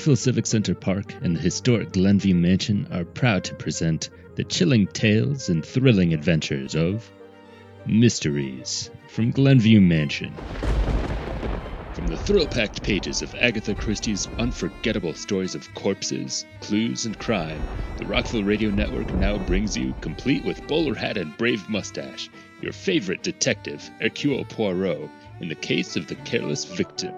Rockville Civic Center Park and the historic Glenview Mansion are proud to present the chilling tales and thrilling adventures of Mysteries from Glenview Mansion. From the thrill packed pages of Agatha Christie's unforgettable stories of corpses, clues, and crime, the Rockville Radio Network now brings you, complete with bowler hat and brave mustache, your favorite detective, Hercule Poirot, in the case of the careless victim.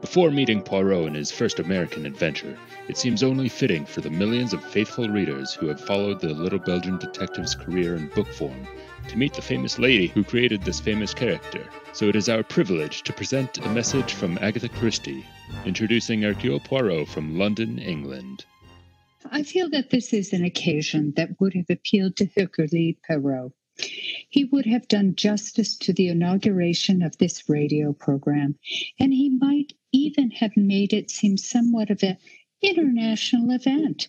Before meeting Poirot in his first American adventure, it seems only fitting for the millions of faithful readers who have followed the little Belgian detective's career in book form to meet the famous lady who created this famous character. So it is our privilege to present a message from Agatha Christie, introducing Hercule Poirot from London, England. I feel that this is an occasion that would have appealed to Hercule Poirot. He would have done justice to the inauguration of this radio program, and he might even have made it seem somewhat of an international event.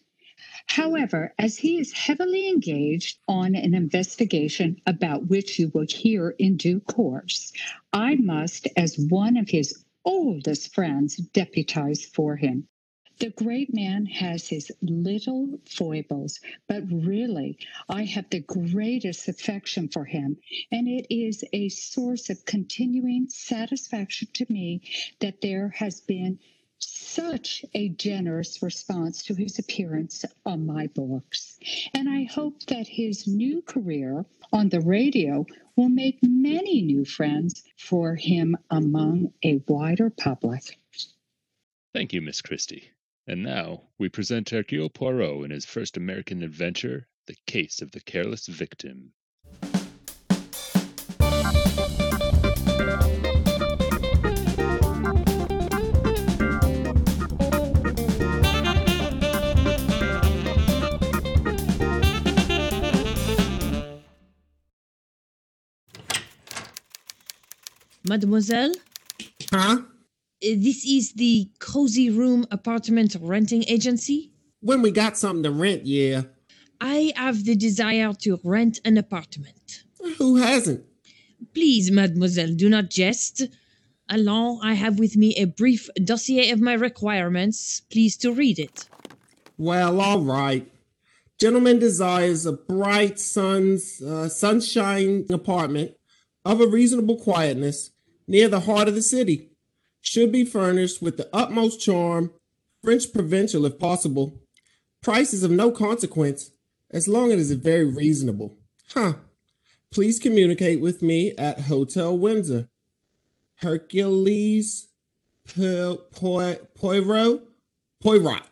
However, as he is heavily engaged on an investigation about which you will hear in due course, I must, as one of his oldest friends, deputize for him. The great man has his little foibles, but really, I have the greatest affection for him, and it is a source of continuing satisfaction to me that there has been such a generous response to his appearance on my books. And I hope that his new career on the radio will make many new friends for him among a wider public. Thank you, Miss Christie. And now we present Hercule Poirot in his first American adventure, The Case of the Careless Victim. Mademoiselle, Huh? Uh, this is the Cozy Room Apartment Renting Agency. When we got something to rent, yeah. I have the desire to rent an apartment. Who hasn't? Please, mademoiselle, do not jest. Allons, I have with me a brief dossier of my requirements. Please to read it. Well, all right. Gentleman desires a bright sun's uh, sunshine apartment of a reasonable quietness near the heart of the city. Should be furnished with the utmost charm, French provincial if possible. Price is of no consequence as long as it is very reasonable. Huh. Please communicate with me at Hotel Windsor. Hercules Po- Po- Poirot? Poirot.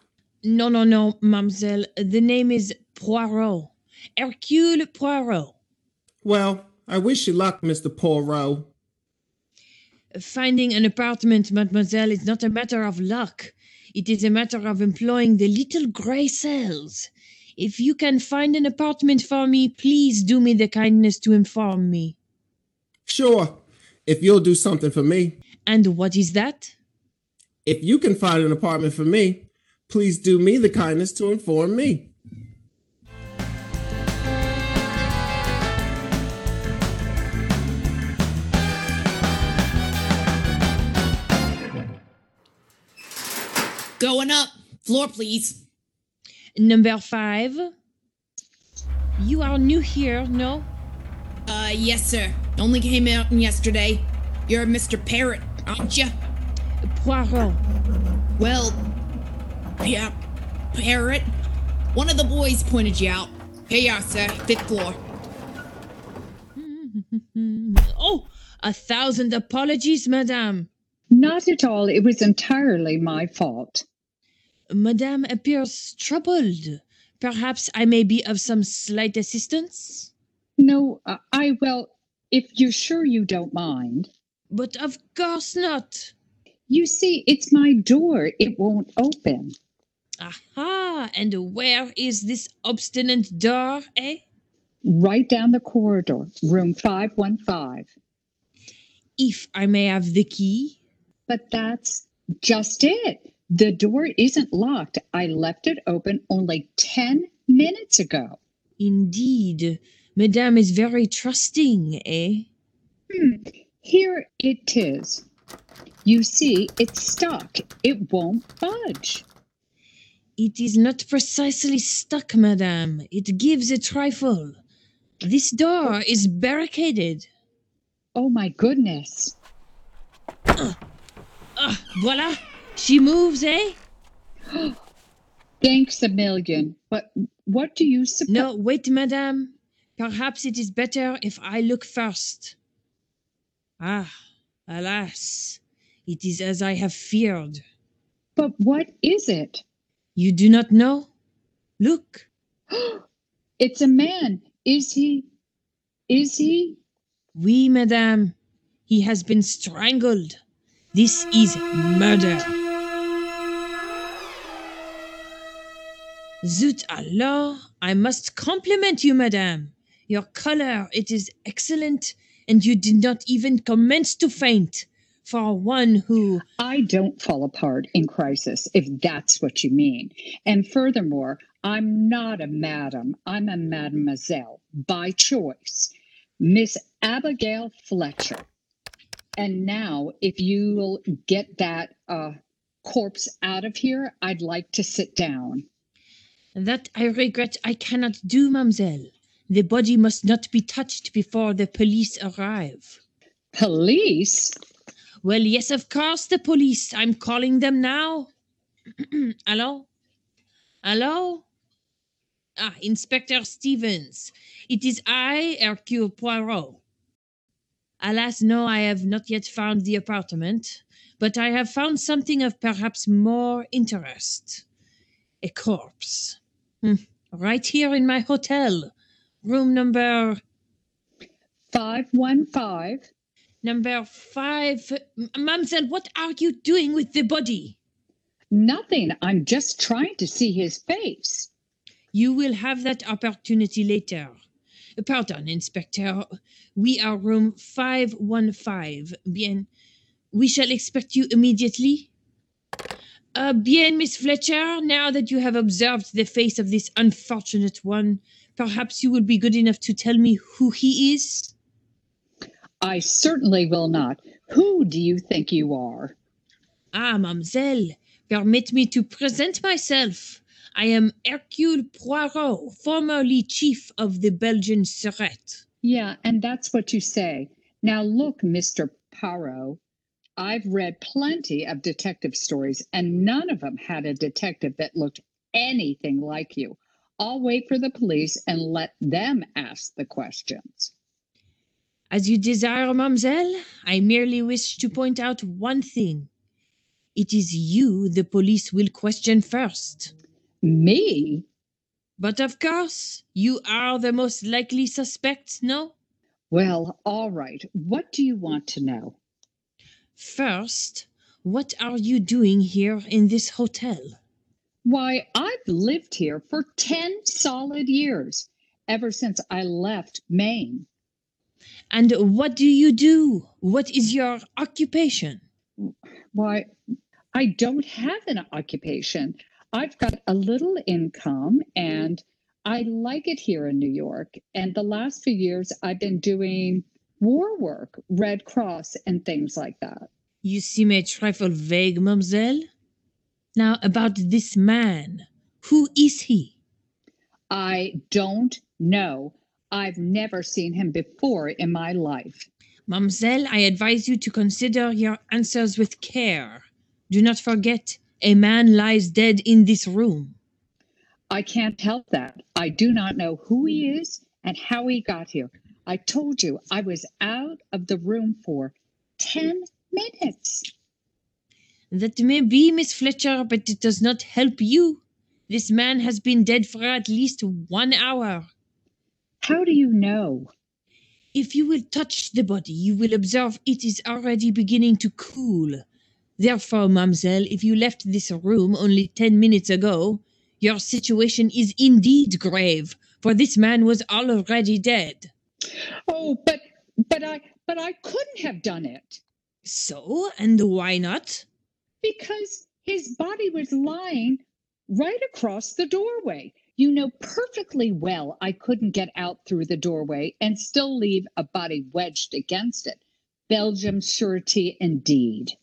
No, no, no, mademoiselle. The name is Poirot. Hercule Poirot. Well, I wish you luck, Mr. Poirot. Finding an apartment, mademoiselle, is not a matter of luck. It is a matter of employing the little gray cells. If you can find an apartment for me, please do me the kindness to inform me. Sure, if you'll do something for me. And what is that? If you can find an apartment for me, please do me the kindness to inform me. Going up. Floor, please. Number five. You are new here, no? Uh, yes, sir. Only came out yesterday. You're Mr. Parrot, aren't you? Poirot. Well, yeah, Parrot. One of the boys pointed you out. Here you are, sir. Fifth floor. Oh, a thousand apologies, madame. Not at all. It was entirely my fault. Madame appears troubled. Perhaps I may be of some slight assistance? No, uh, I, well, if you're sure you don't mind. But of course not. You see, it's my door. It won't open. Aha! And where is this obstinate door, eh? Right down the corridor, room 515. If I may have the key. But that's just it. The door isn't locked. I left it open only 10 minutes ago. Indeed, Madame is very trusting, eh? Hmm. Here it is. You see, it's stuck. It won't budge. It is not precisely stuck, madame. It gives a trifle. This door is barricaded. Oh my goodness. Ah, voila. She moves, eh? Thanks a million. But what do you suppose? No, wait, madame. Perhaps it is better if I look first. Ah, alas, it is as I have feared. But what is it? You do not know? Look, It's a man. Is he? Is he? oui, madame. He has been strangled. This is murder. Zut alors, I must compliment you, madame. Your color, it is excellent, and you did not even commence to faint. For one who, I don't fall apart in crisis, if that's what you mean. And furthermore, I'm not a madam. I'm a mademoiselle by choice, Miss Abigail Fletcher. And now, if you will get that uh, corpse out of here, I'd like to sit down. That I regret I cannot do, mademoiselle. The body must not be touched before the police arrive. Police? Well, yes, of course, the police. I'm calling them now. Hello? Hello? Ah, Inspector Stevens. It is I, Hercule Poirot. Alas, no, I have not yet found the apartment, but I have found something of perhaps more interest. A corpse. Hmm, Right here in my hotel. Room number 515. number five. M- Mademoiselle, what are you doing with the body? Nothing. I'm just trying to see his face. You will have that opportunity later. Pardon, Inspector. We are room 515. Bien. We shall expect you immediately. Uh, bien, Miss Fletcher, now that you have observed the face of this unfortunate one, perhaps you will be good enough to tell me who he is? I certainly will not. Who do you think you are? Ah, mademoiselle, permit me to present myself. I am Hercule Poirot, formerly chief of the Belgian Surete. Yeah, and that's what you say. Now, look, Mr. Poirot, I've read plenty of detective stories, and none of them had a detective that looked anything like you. I'll wait for the police and let them ask the questions. As you desire, mademoiselle, I merely wish to point out one thing. It is you the police will question first. Me? But of course, you are the most likely suspect, no? Well, all right. What do you want to know? First, what are you doing here in this hotel? Why, I've lived here for 10 solid years, ever since I left Maine. And what do you do? What is your occupation? Why, I don't have an occupation. I've got a little income and I like it here in New York. And the last few years, I've been doing war work, Red Cross, and things like that. You seem a trifle vague, mademoiselle. Now, about this man. Who is he? I don't know. I've never seen him before in my life. Mademoiselle, I advise you to consider your answers with care. Do not forget, a man lies dead in this room. I can't help that. I do not know who he is and how he got here. I told you I was out of the room for 10 minutes. That may be, Miss Fletcher, but it does not help you. This man has been dead for at least one hour. How do you know? If you will touch the body, you will observe it is already beginning to cool. Therefore, mademoiselle, if you left this room only ten minutes ago, your situation is indeed grave, for this man was already dead. Oh, but but I but I couldn't have done it So, and why not? because his body was lying right across the doorway. You know perfectly well I couldn't get out through the doorway and still leave a body wedged against it. Belgium surety indeed.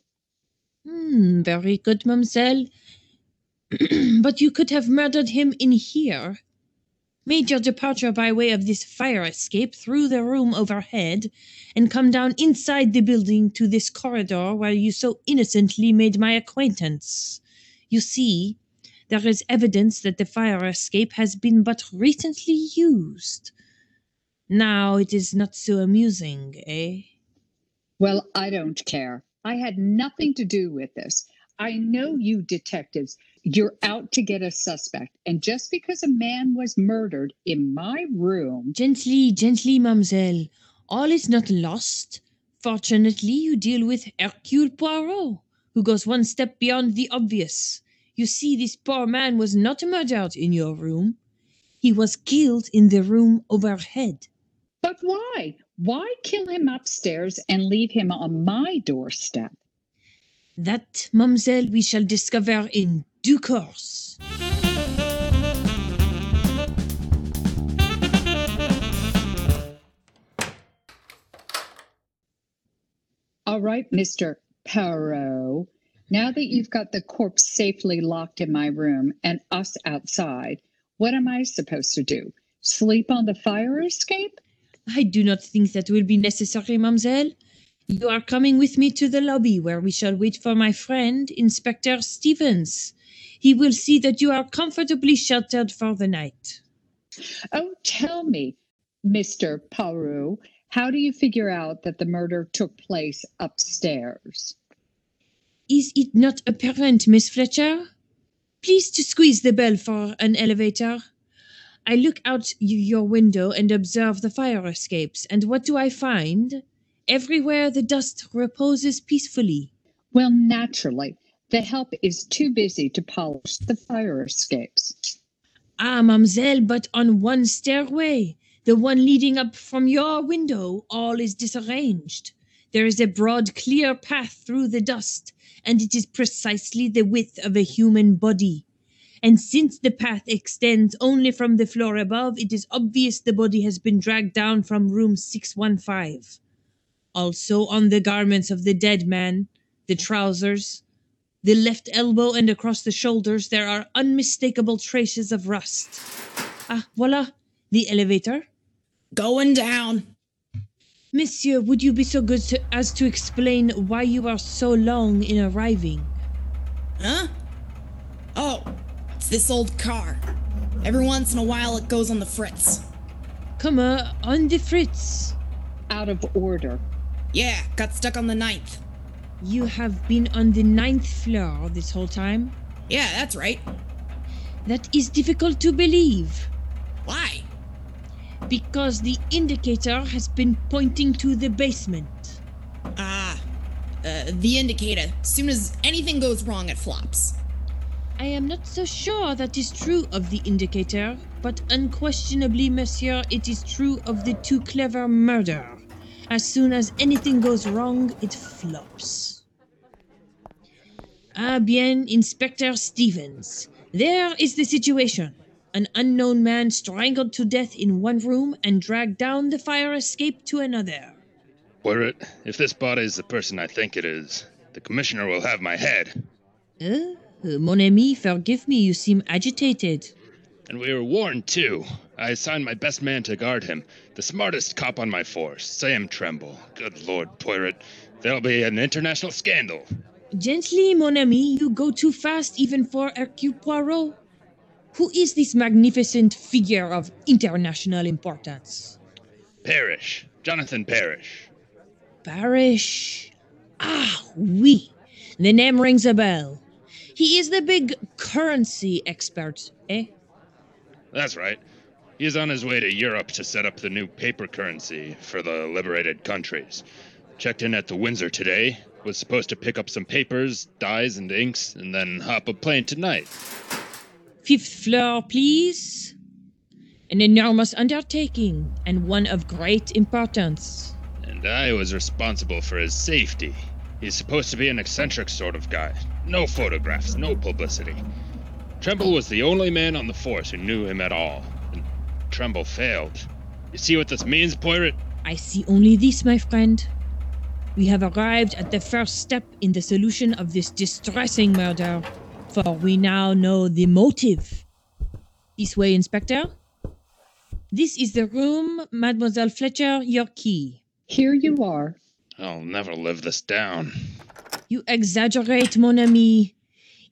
Hmm, very good, mademoiselle. but you could have murdered him in here. Made your departure by way of this fire escape through the room overhead, and come down inside the building to this corridor where you so innocently made my acquaintance. You see, there is evidence that the fire escape has been but recently used. Now it is not so amusing, eh? Well, I don't care. I had nothing to do with this. I know you detectives. You're out to get a suspect. And just because a man was murdered in my room. Gently, gently, mademoiselle. All is not lost. Fortunately, you deal with Hercule Poirot, who goes one step beyond the obvious. You see, this poor man was not murdered in your room. He was killed in the room overhead. But why? Why kill him upstairs and leave him on my doorstep? That, mademoiselle, we shall discover in due course. All right, Mr. Poirot. Now that you've got the corpse safely locked in my room and us outside, what am I supposed to do? Sleep on the fire escape? I do not think that will be necessary, mademoiselle. You are coming with me to the lobby where we shall wait for my friend, Inspector Stevens. He will see that you are comfortably sheltered for the night. Oh, tell me, Mr. Poirot, how do you figure out that the murder took place upstairs? Is it not apparent, Miss Fletcher? Please to squeeze the bell for an elevator. I look out your window and observe the fire escapes, and what do I find? Everywhere the dust reposes peacefully. Well, naturally, the help is too busy to polish the fire escapes. Ah, mademoiselle, but on one stairway, the one leading up from your window, all is disarranged. There is a broad, clear path through the dust, and it is precisely the width of a human body. And since the path extends only from the floor above, it is obvious the body has been dragged down from room 615. Also, on the garments of the dead man, the trousers, the left elbow, and across the shoulders, there are unmistakable traces of rust. Ah, voila, the elevator. Going down. Monsieur, would you be so good to, as to explain why you are so long in arriving? Huh? Oh, it's this old car. Every once in a while it goes on the fritz. Come on, on the fritz. Out of order. Yeah, got stuck on the ninth. You have been on the ninth floor this whole time? Yeah, that's right. That is difficult to believe, Why? because the indicator has been pointing to the basement. Ah, uh, the indicator. Soon as anything goes wrong, it flops. I am not so sure that is true of the indicator, but unquestionably, monsieur, it is true of the too clever murder. As soon as anything goes wrong, it flops. Ah bien, Inspector Stevens. There is the situation. An unknown man strangled to death in one room and dragged down the fire escape to another. Poirot, if this body is the person I think it is, the commissioner will have my head. Uh, mon ami, forgive me, you seem agitated. And we were warned, too. I assigned my best man to guard him, the smartest cop on my force, Sam Tremble. Good Lord, Poirot, there'll be an international scandal. Gently, mon ami, you go too fast even for Hercule Poirot. Who is this magnificent figure of international importance? Parrish, Jonathan Parrish. Parrish. Ah, oui. The name rings a bell. He is the big currency expert, eh? That's right. He's on his way to Europe to set up the new paper currency for the liberated countries. Checked in at the Windsor today. Was supposed to pick up some papers, dyes, and inks, and then hop a plane tonight. Fifth floor, please. An enormous undertaking, and one of great importance. And I was responsible for his safety. He's supposed to be an eccentric sort of guy. No photographs, no publicity. Tremble was the only man on the force who knew him at all. And Tremble failed. You see what this means, Poirot? I see only this, my friend. We have arrived at the first step in the solution of this distressing murder, for we now know the motive. This way, Inspector. This is the room, Mademoiselle Fletcher, your key. Here you are. I'll never live this down. You exaggerate, mon ami.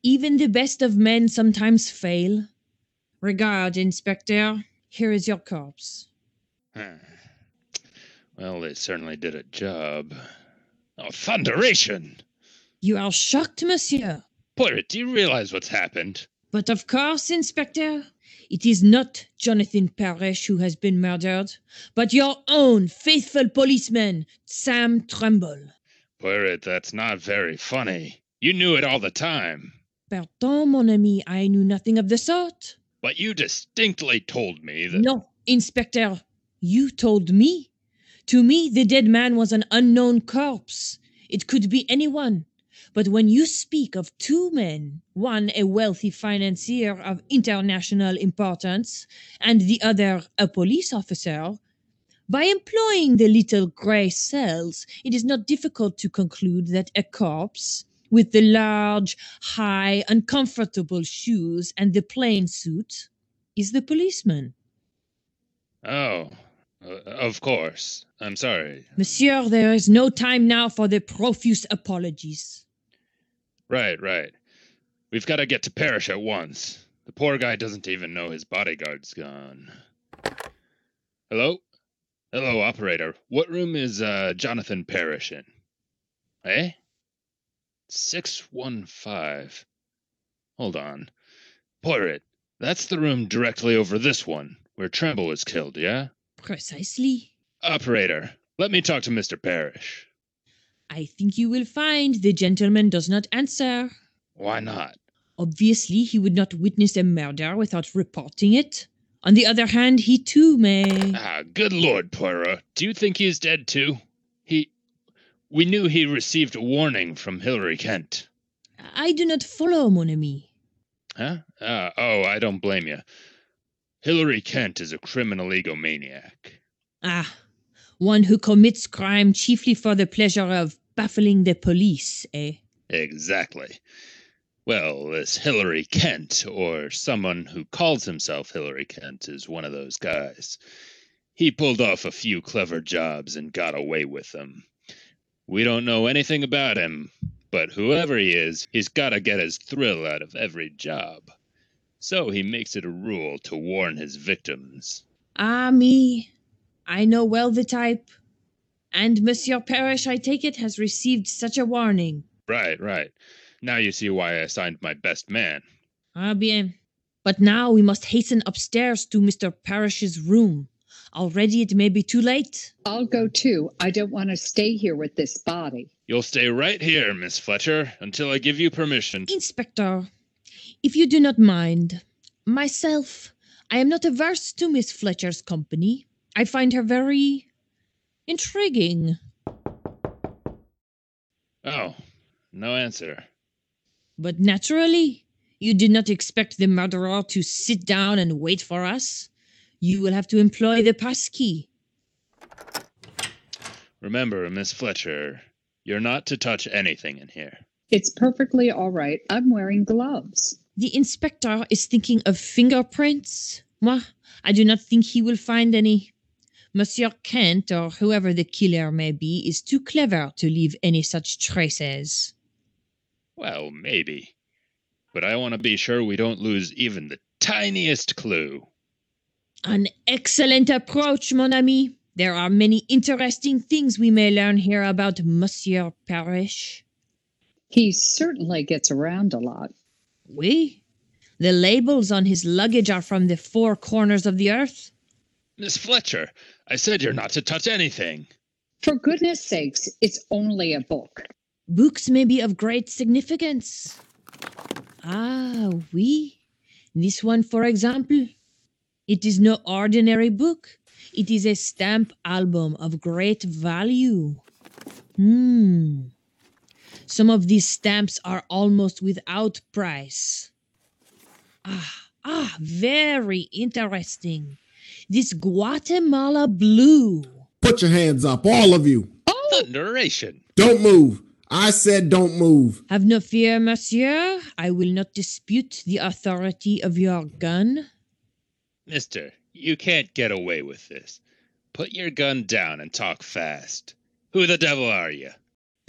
Even the best of men sometimes fail. Regard, Inspector. Here is your corpse. Huh. Well, they certainly did a job. Oh, thunderation! You are shocked, monsieur. Poirot, do you realize what's happened? But of course, Inspector, it is not Jonathan Parrish who has been murdered, but your own faithful policeman, Sam Tremble. Poirot, that's not very funny. You knew it all the time. Pardon, mon ami, I knew nothing of the sort. But you distinctly told me that. No, Inspector, you told me. To me, the dead man was an unknown corpse. It could be anyone. But when you speak of two men, one a wealthy financier of international importance, and the other a police officer, by employing the little gray cells, it is not difficult to conclude that a corpse, with the large, high, uncomfortable shoes and the plain suit, is the policeman. Oh, uh, of course. I'm sorry. Monsieur, there is no time now for the profuse apologies. Right, right. We've got to get to Parrish at once. The poor guy doesn't even know his bodyguard's gone. Hello? Hello, operator. What room is uh, Jonathan Parrish in? Eh? 615. Hold on. Poirot, that's the room directly over this one, where Tremble was killed, yeah? Precisely. Operator, let me talk to Mr. Parrish. I think you will find the gentleman does not answer. Why not? Obviously, he would not witness a murder without reporting it. On the other hand, he too may. Ah, good lord, Poirot. Do you think he is dead too? He. We knew he received a warning from Hilary Kent. I do not follow, mon ami. Huh? Ah, oh, I don't blame you. Hilary Kent is a criminal egomaniac. Ah, one who commits crime chiefly for the pleasure of baffling the police, eh? Exactly. Well, this Hillary Kent, or someone who calls himself Hillary Kent, is one of those guys. He pulled off a few clever jobs and got away with them. We don't know anything about him, but whoever he is, he's got to get his thrill out of every job. So he makes it a rule to warn his victims. Ah, me. I know well the type. And Monsieur Parrish, I take it, has received such a warning. Right, right. Now you see why I assigned my best man. Ah, bien. But now we must hasten upstairs to Mr. Parrish's room. Already it may be too late. I'll go too. I don't want to stay here with this body. You'll stay right here, Miss Fletcher, until I give you permission. Inspector, if you do not mind, myself, I am not averse to Miss Fletcher's company. I find her very intriguing. Oh, no answer. But naturally, you did not expect the murderer to sit down and wait for us. You will have to employ the passkey. Remember, Miss Fletcher, you're not to touch anything in here. It's perfectly all right. I'm wearing gloves. The inspector is thinking of fingerprints. Moi, I do not think he will find any. Monsieur Kent, or whoever the killer may be, is too clever to leave any such traces. Well, maybe. But I want to be sure we don't lose even the tiniest clue. An excellent approach, mon ami. There are many interesting things we may learn here about Monsieur Parrish. He certainly gets around a lot. Oui. The labels on his luggage are from the four corners of the earth. Miss Fletcher, I said you're not to touch anything. For goodness sakes, it's only a book. Books may be of great significance. Ah, oui. This one, for example. It is no ordinary book. It is a stamp album of great value. Hmm. Some of these stamps are almost without price. Ah, ah, very interesting. This Guatemala blue. Put your hands up, all of you. Oh, Thunderation! Don't move. I said don't move. Have no fear, monsieur. I will not dispute the authority of your gun. Mister, you can't get away with this. Put your gun down and talk fast. Who the devil are you?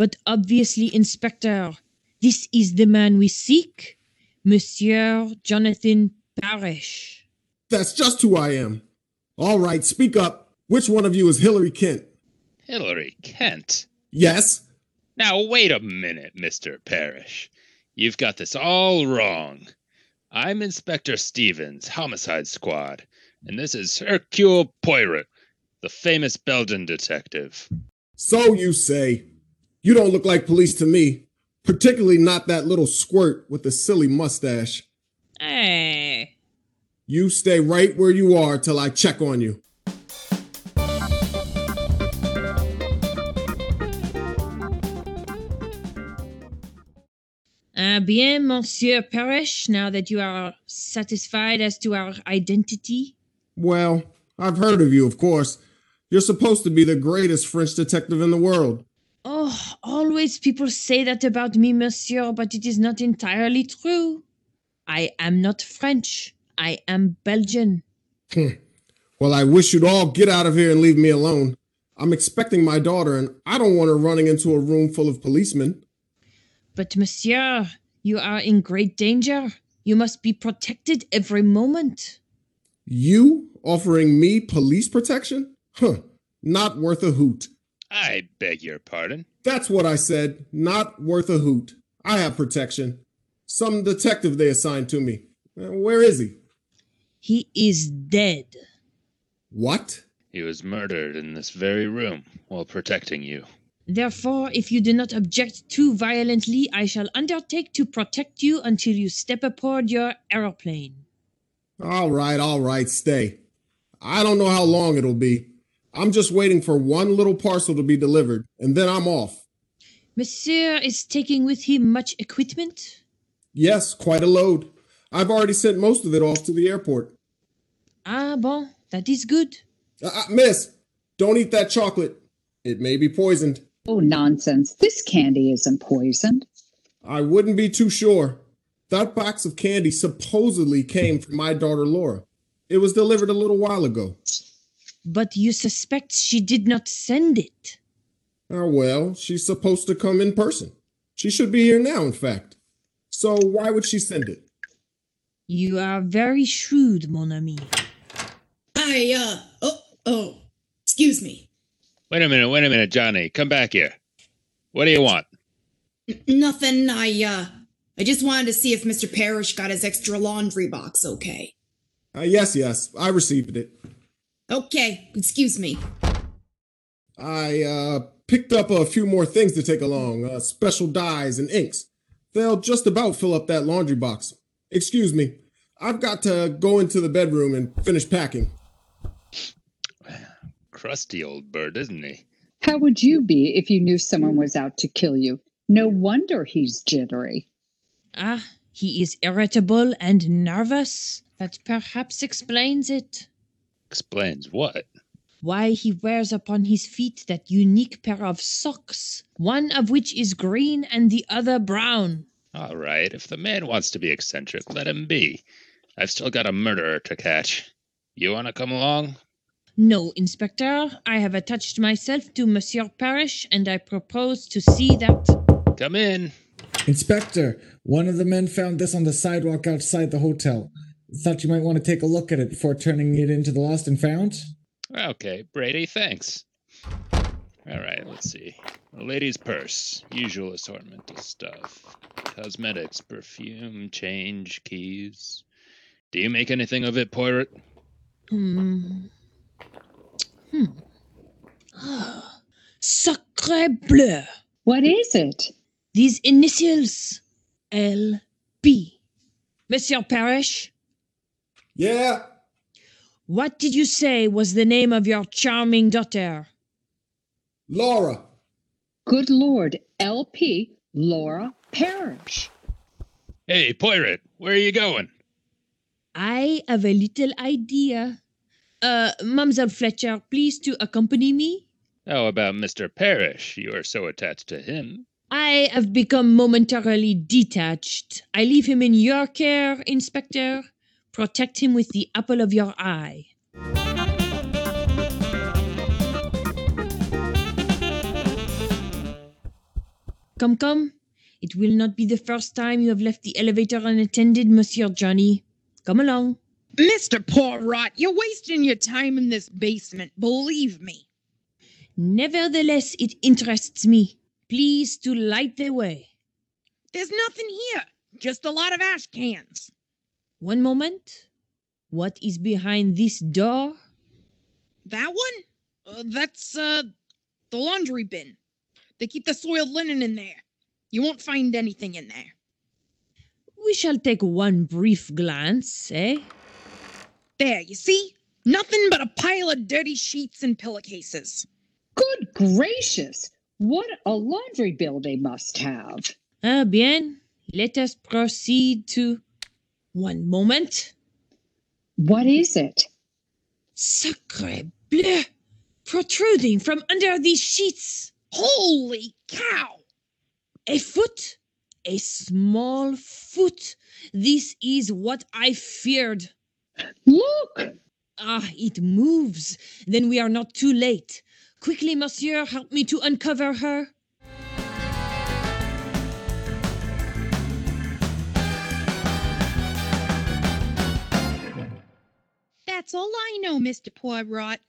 But obviously, Inspector, this is the man we seek, Monsieur Jonathan Parrish. That's just who I am. All right, speak up. Which one of you is Hillary Kent? Hillary Kent. Yes. Now, wait a minute, Mr. Parrish. You've got this all wrong. I'm Inspector Stevens, Homicide Squad, and this is Hercule Poirot, the famous Belgian detective. So you say. You don't look like police to me, particularly not that little squirt with the silly mustache. Hey. You stay right where you are till I check on you. Uh, bien, Monsieur Parrish, now that you are satisfied as to our identity. Well, I've heard of you, of course. You're supposed to be the greatest French detective in the world. Oh, always people say that about me, monsieur, but it is not entirely true. I am not French. I am Belgian. Hmm. Well, I wish you'd all get out of here and leave me alone. I'm expecting my daughter, and I don't want her running into a room full of policemen. But, monsieur, you are in great danger. You must be protected every moment. You offering me police protection? Huh, not worth a hoot. I beg your pardon. That's what I said. Not worth a hoot. I have protection. Some detective they assigned to me. Where is he? He is dead. What? He was murdered in this very room while protecting you. Therefore, if you do not object too violently, I shall undertake to protect you until you step aboard your aeroplane. All right, all right, stay. I don't know how long it'll be. I'm just waiting for one little parcel to be delivered, and then I'm off. Monsieur is taking with him much equipment? Yes, quite a load. I've already sent most of it off to the airport. Ah, bon, that is good. Uh, uh, miss, don't eat that chocolate. It may be poisoned. Oh, nonsense. This candy isn't poisoned. I wouldn't be too sure. That box of candy supposedly came from my daughter Laura. It was delivered a little while ago. But you suspect she did not send it. Ah, well, she's supposed to come in person. She should be here now, in fact. So why would she send it? You are very shrewd, mon ami. I, uh, oh, oh, excuse me. Wait a minute, wait a minute, Johnny. Come back here. What do you want? N- nothing. I, uh, I just wanted to see if Mr. Parrish got his extra laundry box okay. Uh, yes, yes, I received it. Okay, excuse me. I uh, picked up a few more things to take along, uh, special dyes and inks. They'll just about fill up that laundry box. Excuse me, I've got to go into the bedroom and finish packing. Crusty old bird, isn't he? How would you be if you knew someone was out to kill you? No wonder he's jittery. Ah, he is irritable and nervous. That perhaps explains it. Explains what? Why he wears upon his feet that unique pair of socks, one of which is green and the other brown. All right, if the man wants to be eccentric, let him be. I've still got a murderer to catch. You want to come along? No, Inspector, I have attached myself to Monsieur Parrish, and I propose to see that. Come in. Inspector, one of the men found this on the sidewalk outside the hotel. Thought you might want to take a look at it before turning it into the lost and found? Okay, Brady, thanks. All right, let's see. A lady's purse, usual assortment of stuff. Cosmetics, perfume, change, keys. Do you make anything of it, Poirot? Hmm. Hmm. Ah, Sacre bleu! What is it? These initials L.P. Monsieur Parrish, Yeah, what did you say was the name of your charming daughter? Laura. Good Lord, LP Laura Parrish. Hey, Poirot, where are you going? I have a little idea. Uh, Mademoiselle Fletcher, please to accompany me. How about Mr. Parrish? You are so attached to him. I have become momentarily detached. I leave him in your care, Inspector. Protect him with the apple of your eye. Come, come. It will not be the first time you have left the elevator unattended, Monsieur Johnny. Come along. Mr. Poirot, you're wasting your time in this basement, believe me. Nevertheless, it interests me. Please to light the way. There's nothing here, just a lot of ash cans. One moment. What is behind this door? That one? Uh, that's, uh, the laundry bin. They keep the soiled linen in there. You won't find anything in there. We shall take one brief glance, eh? There, you see? Nothing but a pile of dirty sheets and pillowcases. Good gracious! What a laundry bill they must have. Ah, bien. Let us proceed to. One moment. What is it? Sacre bleu! Protruding from under these sheets. Holy cow! A foot. A small foot. This is what I feared. Look! Ah, it moves. Then we are not too late. Quickly, monsieur, help me to uncover her. That's all I know, Mr. Poirot.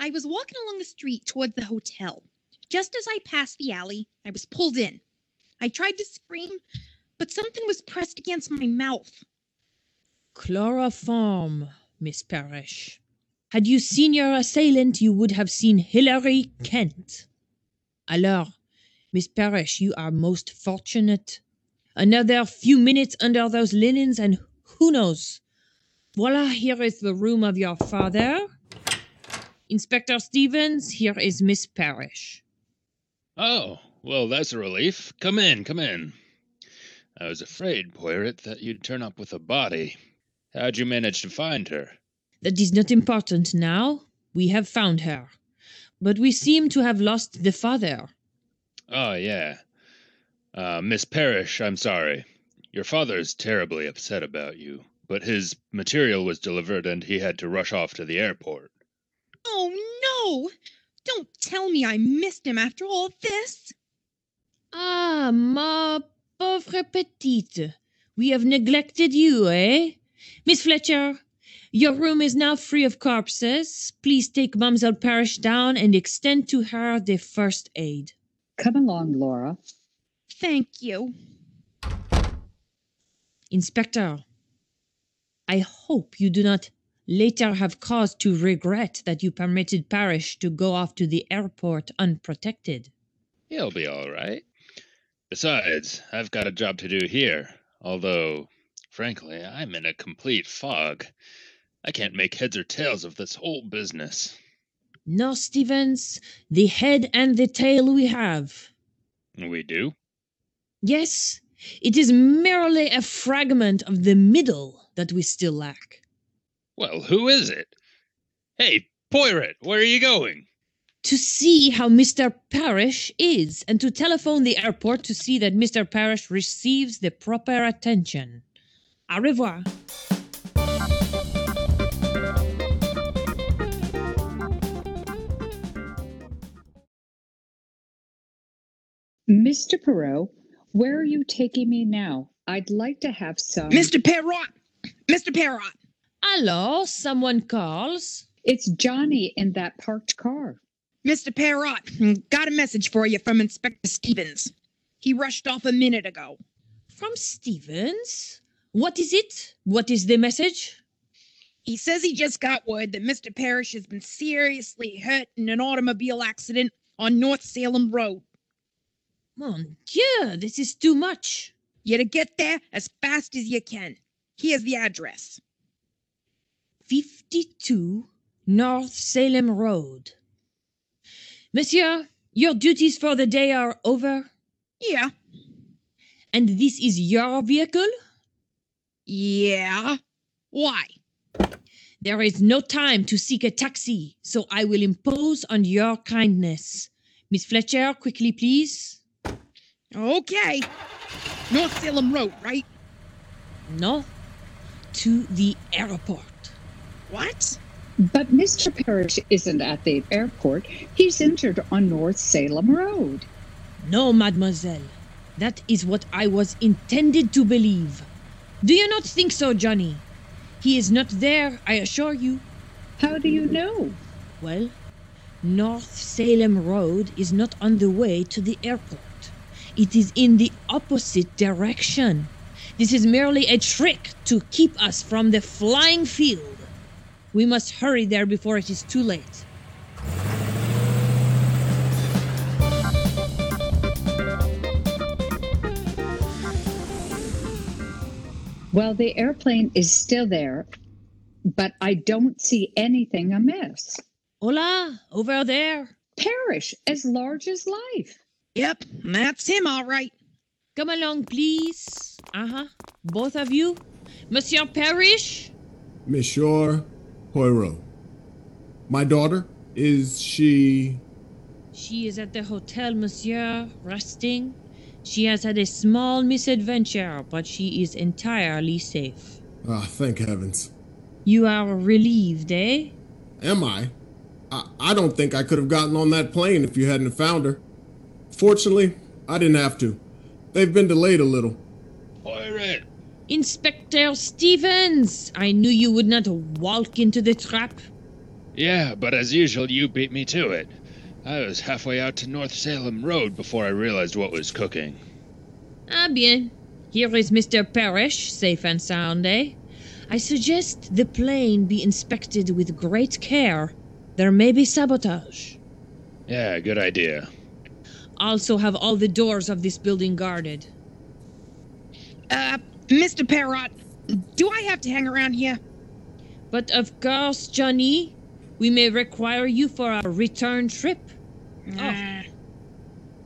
I was walking along the street toward the hotel. Just as I passed the alley, I was pulled in. I tried to scream, but something was pressed against my mouth. Chloroform, Miss Parrish. Had you seen your assailant, you would have seen Hilary Kent. Alors, Miss Parrish, you are most fortunate. Another few minutes under those linens, and who knows? Voila, here is the room of your father. Inspector Stevens, here is Miss Parrish. Oh, well, that's a relief. Come in, come in. I was afraid, Poirot, that you'd turn up with a body. How'd you manage to find her? That is not important now. We have found her. But we seem to have lost the father. Oh, yeah. Uh, Miss Parrish, I'm sorry. Your father's terribly upset about you, but his material was delivered and he had to rush off to the airport. Oh no! Don't tell me I missed him after all this. Ah, ma pauvre petite. We have neglected you, eh? Miss Fletcher, your room is now free of corpses. Please take Mademoiselle Parrish down and extend to her the first aid. Come along, Laura. Thank you. Inspector, I hope you do not later have cause to regret that you permitted Parrish to go off to the airport unprotected. He'll be all right. Besides, I've got a job to do here, although, frankly, I'm in a complete fog. I can't make heads or tails of this whole business. No, Stevens, the head and the tail we have. We do? Yes, it is merely a fragment of the middle that we still lack. Well, who is it? Hey, Poirot, where are you going? To see how Mr. Parrish is, and to telephone the airport to see that Mr. Parrish receives the proper attention. Au revoir. Mr. Perot, where are you taking me now? I'd like to have some. Mr. Perrot! Mr. Perrot! Hello, someone calls. It's Johnny in that parked car. Mr. Perrot, got a message for you from Inspector Stevens. He rushed off a minute ago. From Stevens? What is it? What is the message? He says he just got word that Mr. Parrish has been seriously hurt in an automobile accident on North Salem Road. Mon Dieu, this is too much. You to get there as fast as you can. Here's the address. 52 North Salem Road. Monsieur, your duties for the day are over, Yeah. and this is your vehicle? Yeah. Why? There is no time to seek a taxi, so I will impose on your kindness. Miss Fletcher, quickly, please. Okay. North Salem Road, right? No, to the airport. What? But Mr. Parrish isn't at the airport. He's entered on North Salem Road. No, mademoiselle. That is what I was intended to believe. Do you not think so, Johnny? He is not there, I assure you. How do you know? Well, North Salem Road is not on the way to the airport. It is in the opposite direction. This is merely a trick to keep us from the flying field. We must hurry there before it is too late. Well, the airplane is still there, but I don't see anything amiss. Hola, over there. Parrish, as large as life. Yep, that's him, all right. Come along, please. Uh huh. Both of you. Monsieur Parrish? Monsieur Poirot. My daughter, is she. She is at the hotel, monsieur, resting. She has had a small misadventure, but she is entirely safe. Ah, thank heavens. You are relieved, eh? Am I? I? I don't think I could have gotten on that plane if you hadn't found her. Fortunately, I didn't have to. They've been delayed a little. Poirot! Inspector Stevens! I knew you would not walk into the trap. Yeah, but as usual, you beat me to it. I was halfway out to North Salem Road before I realized what was cooking. Ah, bien. Here is Mr. Parrish, safe and sound, eh? I suggest the plane be inspected with great care. There may be sabotage. Yeah, good idea. Also, have all the doors of this building guarded. Uh, Mr. Parrot, do I have to hang around here? But of course, Johnny, we may require you for our return trip. Nah.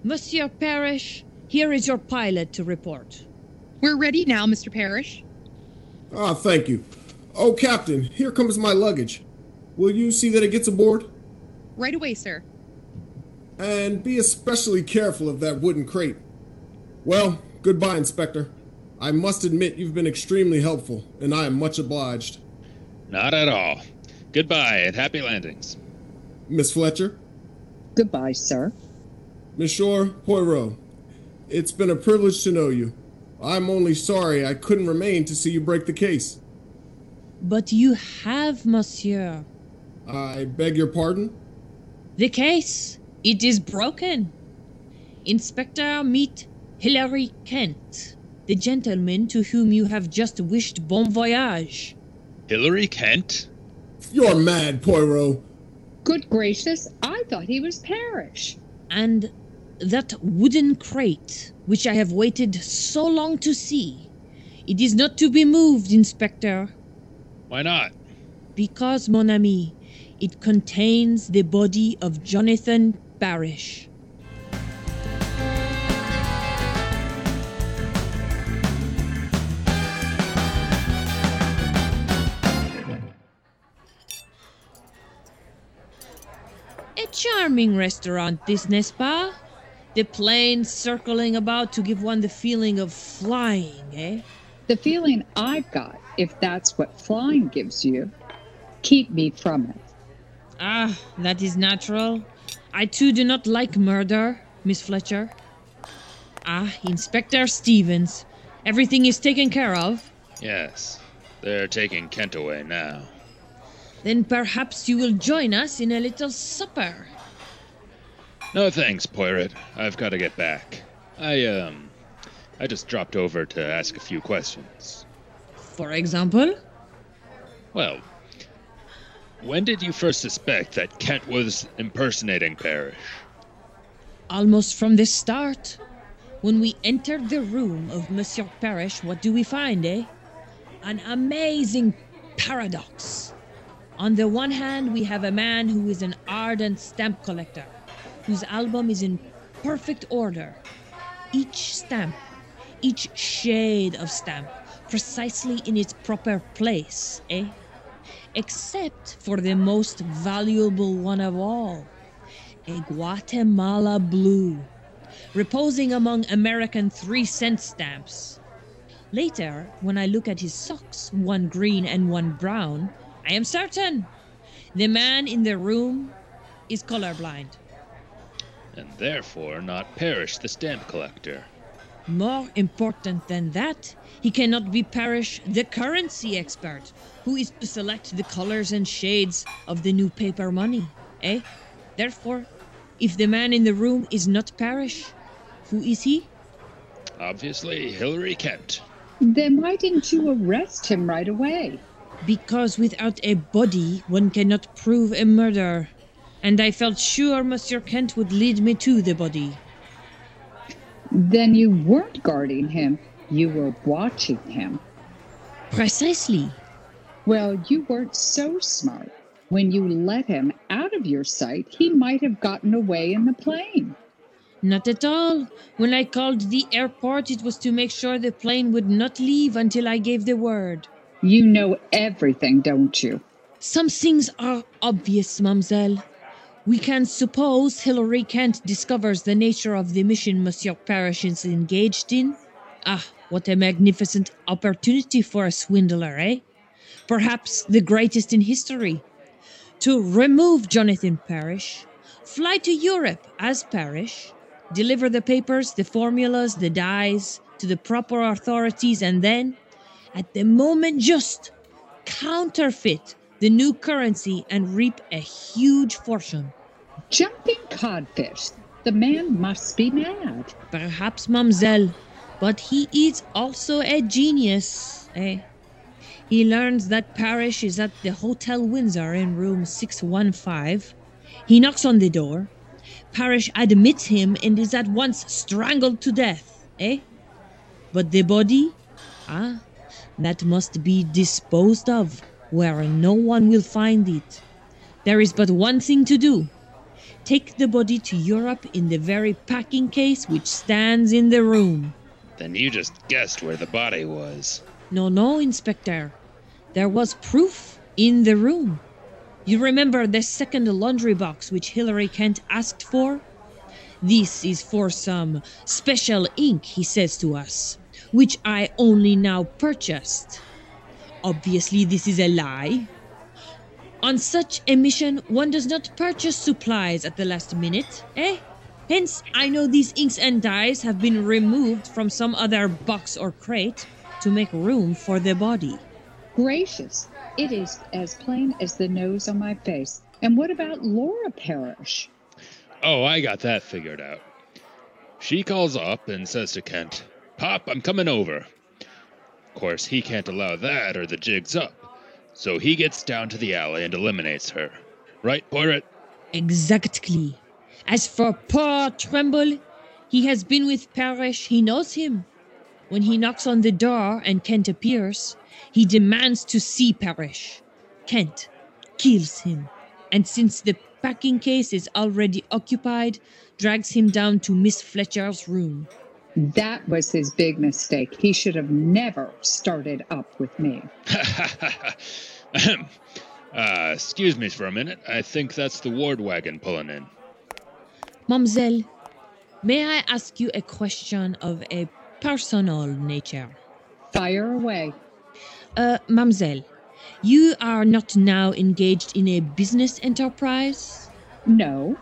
Monsieur Parrish, here is your pilot to report. We're ready now, Mr. Parrish. Ah, thank you. Oh, Captain, here comes my luggage. Will you see that it gets aboard? Right away, sir. And be especially careful of that wooden crate. Well, goodbye, Inspector. I must admit you've been extremely helpful, and I am much obliged. Not at all. Goodbye and happy landings. Miss Fletcher, Goodbye, sir. Monsieur Poirot, it's been a privilege to know you. I'm only sorry I couldn't remain to see you break the case. But you have, monsieur. I beg your pardon? The case, it is broken. Inspector, meet Hilary Kent, the gentleman to whom you have just wished bon voyage. Hilary Kent? You're mad, Poirot. Good gracious, I thought he was Parrish. And that wooden crate, which I have waited so long to see. It is not to be moved, Inspector, Why not? because, mon ami, it contains the body of Jonathan Parrish. A charming restaurant, this, pas? The plane circling about to give one the feeling of flying, eh? The feeling I've got, if that's what flying gives you, keep me from it. Ah, that is natural. I too do not like murder, Miss Fletcher. Ah, Inspector Stevens. Everything is taken care of. Yes. They're taking Kent away now. Then perhaps you will join us in a little supper. No thanks, Poirot. I've got to get back. I, um. I just dropped over to ask a few questions. For example? Well, when did you first suspect that Kent was impersonating Parrish? Almost from the start. When we entered the room of Monsieur Parrish, what do we find, eh? An amazing paradox. On the one hand, we have a man who is an ardent stamp collector, whose album is in perfect order. Each stamp, each shade of stamp, precisely in its proper place, eh? Except for the most valuable one of all a Guatemala blue, reposing among American three cent stamps. Later, when I look at his socks, one green and one brown, I am certain the man in the room is colorblind. And therefore not Parrish the stamp collector. More important than that, he cannot be Parrish, the currency expert, who is to select the colors and shades of the new paper money. Eh? Therefore, if the man in the room is not Parrish, who is he? Obviously, Hilary Kent. Then why didn't you arrest him right away? Because without a body, one cannot prove a murder. And I felt sure Monsieur Kent would lead me to the body. Then you weren't guarding him, you were watching him. Precisely. Well, you weren't so smart. When you let him out of your sight, he might have gotten away in the plane. Not at all. When I called the airport, it was to make sure the plane would not leave until I gave the word. You know everything, don't you? Some things are obvious, mademoiselle. We can suppose Hilary Kent discovers the nature of the mission Monsieur Parrish is engaged in. Ah, what a magnificent opportunity for a swindler, eh? Perhaps the greatest in history. To remove Jonathan Parrish, fly to Europe as Parrish, deliver the papers, the formulas, the dies to the proper authorities, and then, at the moment just, counterfeit the new currency and reap a huge fortune. Jumping codfish. The man must be mad. Perhaps, mademoiselle, but he is also a genius, eh? He learns that Parrish is at the Hotel Windsor in room 615. He knocks on the door. Parrish admits him and is at once strangled to death, eh? But the body? Ah, that must be disposed of where no one will find it. There is but one thing to do. Take the body to Europe in the very packing case which stands in the room. Then you just guessed where the body was. No, no, Inspector. There was proof in the room. You remember the second laundry box which Hilary Kent asked for? This is for some special ink, he says to us, which I only now purchased. Obviously, this is a lie. On such a mission, one does not purchase supplies at the last minute, eh? Hence, I know these inks and dyes have been removed from some other box or crate to make room for the body. Gracious. It is as plain as the nose on my face. And what about Laura Parrish? Oh, I got that figured out. She calls up and says to Kent, Pop, I'm coming over. Of course, he can't allow that or the jig's up. So he gets down to the alley and eliminates her. Right, Poirot? Exactly. As for poor Tremble, he has been with Parrish, he knows him. When he knocks on the door and Kent appears, he demands to see Parrish. Kent kills him, and since the packing case is already occupied, drags him down to Miss Fletcher's room. That was his big mistake. He should have never started up with me. Uh, excuse me for a minute. I think that's the ward wagon pulling in. Mademoiselle, may I ask you a question of a personal nature? Fire away. Uh, mademoiselle, you are not now engaged in a business enterprise? No.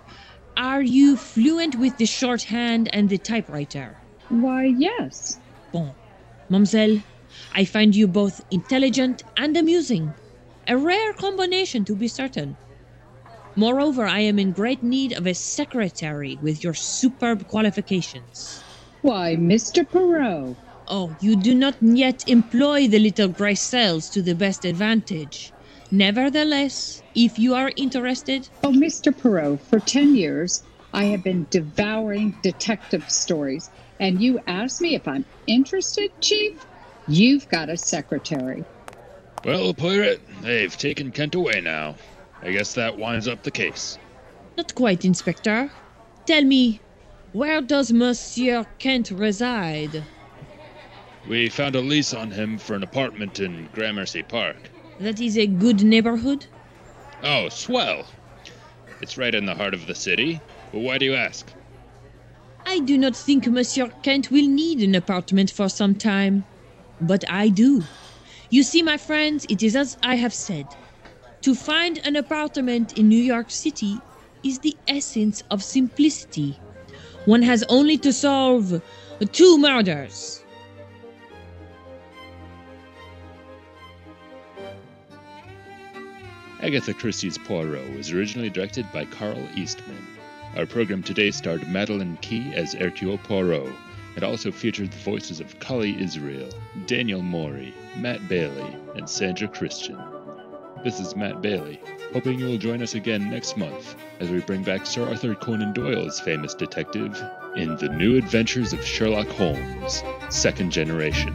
Are you fluent with the shorthand and the typewriter? Why, yes. Bon. Mademoiselle, I find you both intelligent and amusing. A rare combination, to be certain. Moreover, I am in great need of a secretary with your superb qualifications. Why, Mr. Poirot. Oh, you do not yet employ the little gray cells to the best advantage. Nevertheless, if you are interested, Oh, Mr. Poirot, for 10 years, I have been devouring detective stories, and you ask me if I'm interested, Chief? You've got a secretary. Well, Poirot, they've taken Kent away now. I guess that winds up the case. not quite, Inspector. Tell me, where does Monsieur Kent reside? We found a lease on him for an apartment in Gramercy Park. That is a good neighborhood? Oh, swell! It's right in the heart of the city. But why do you ask? I do not think Monsieur Kent will need an apartment for some time. But I do. You see, my friends, it is as I have said. To find an apartment in New York City is the essence of simplicity. One has only to solve two murders. Agatha Christie's Poirot was originally directed by Carl Eastman. Our program today starred Madeline Key as Hercule Poirot. It also featured the voices of Kali Israel, Daniel Morey, Matt Bailey, and Sandra Christian. This is Matt Bailey, hoping you will join us again next month as we bring back Sir Arthur Conan Doyle's famous detective in The New Adventures of Sherlock Holmes, Second Generation.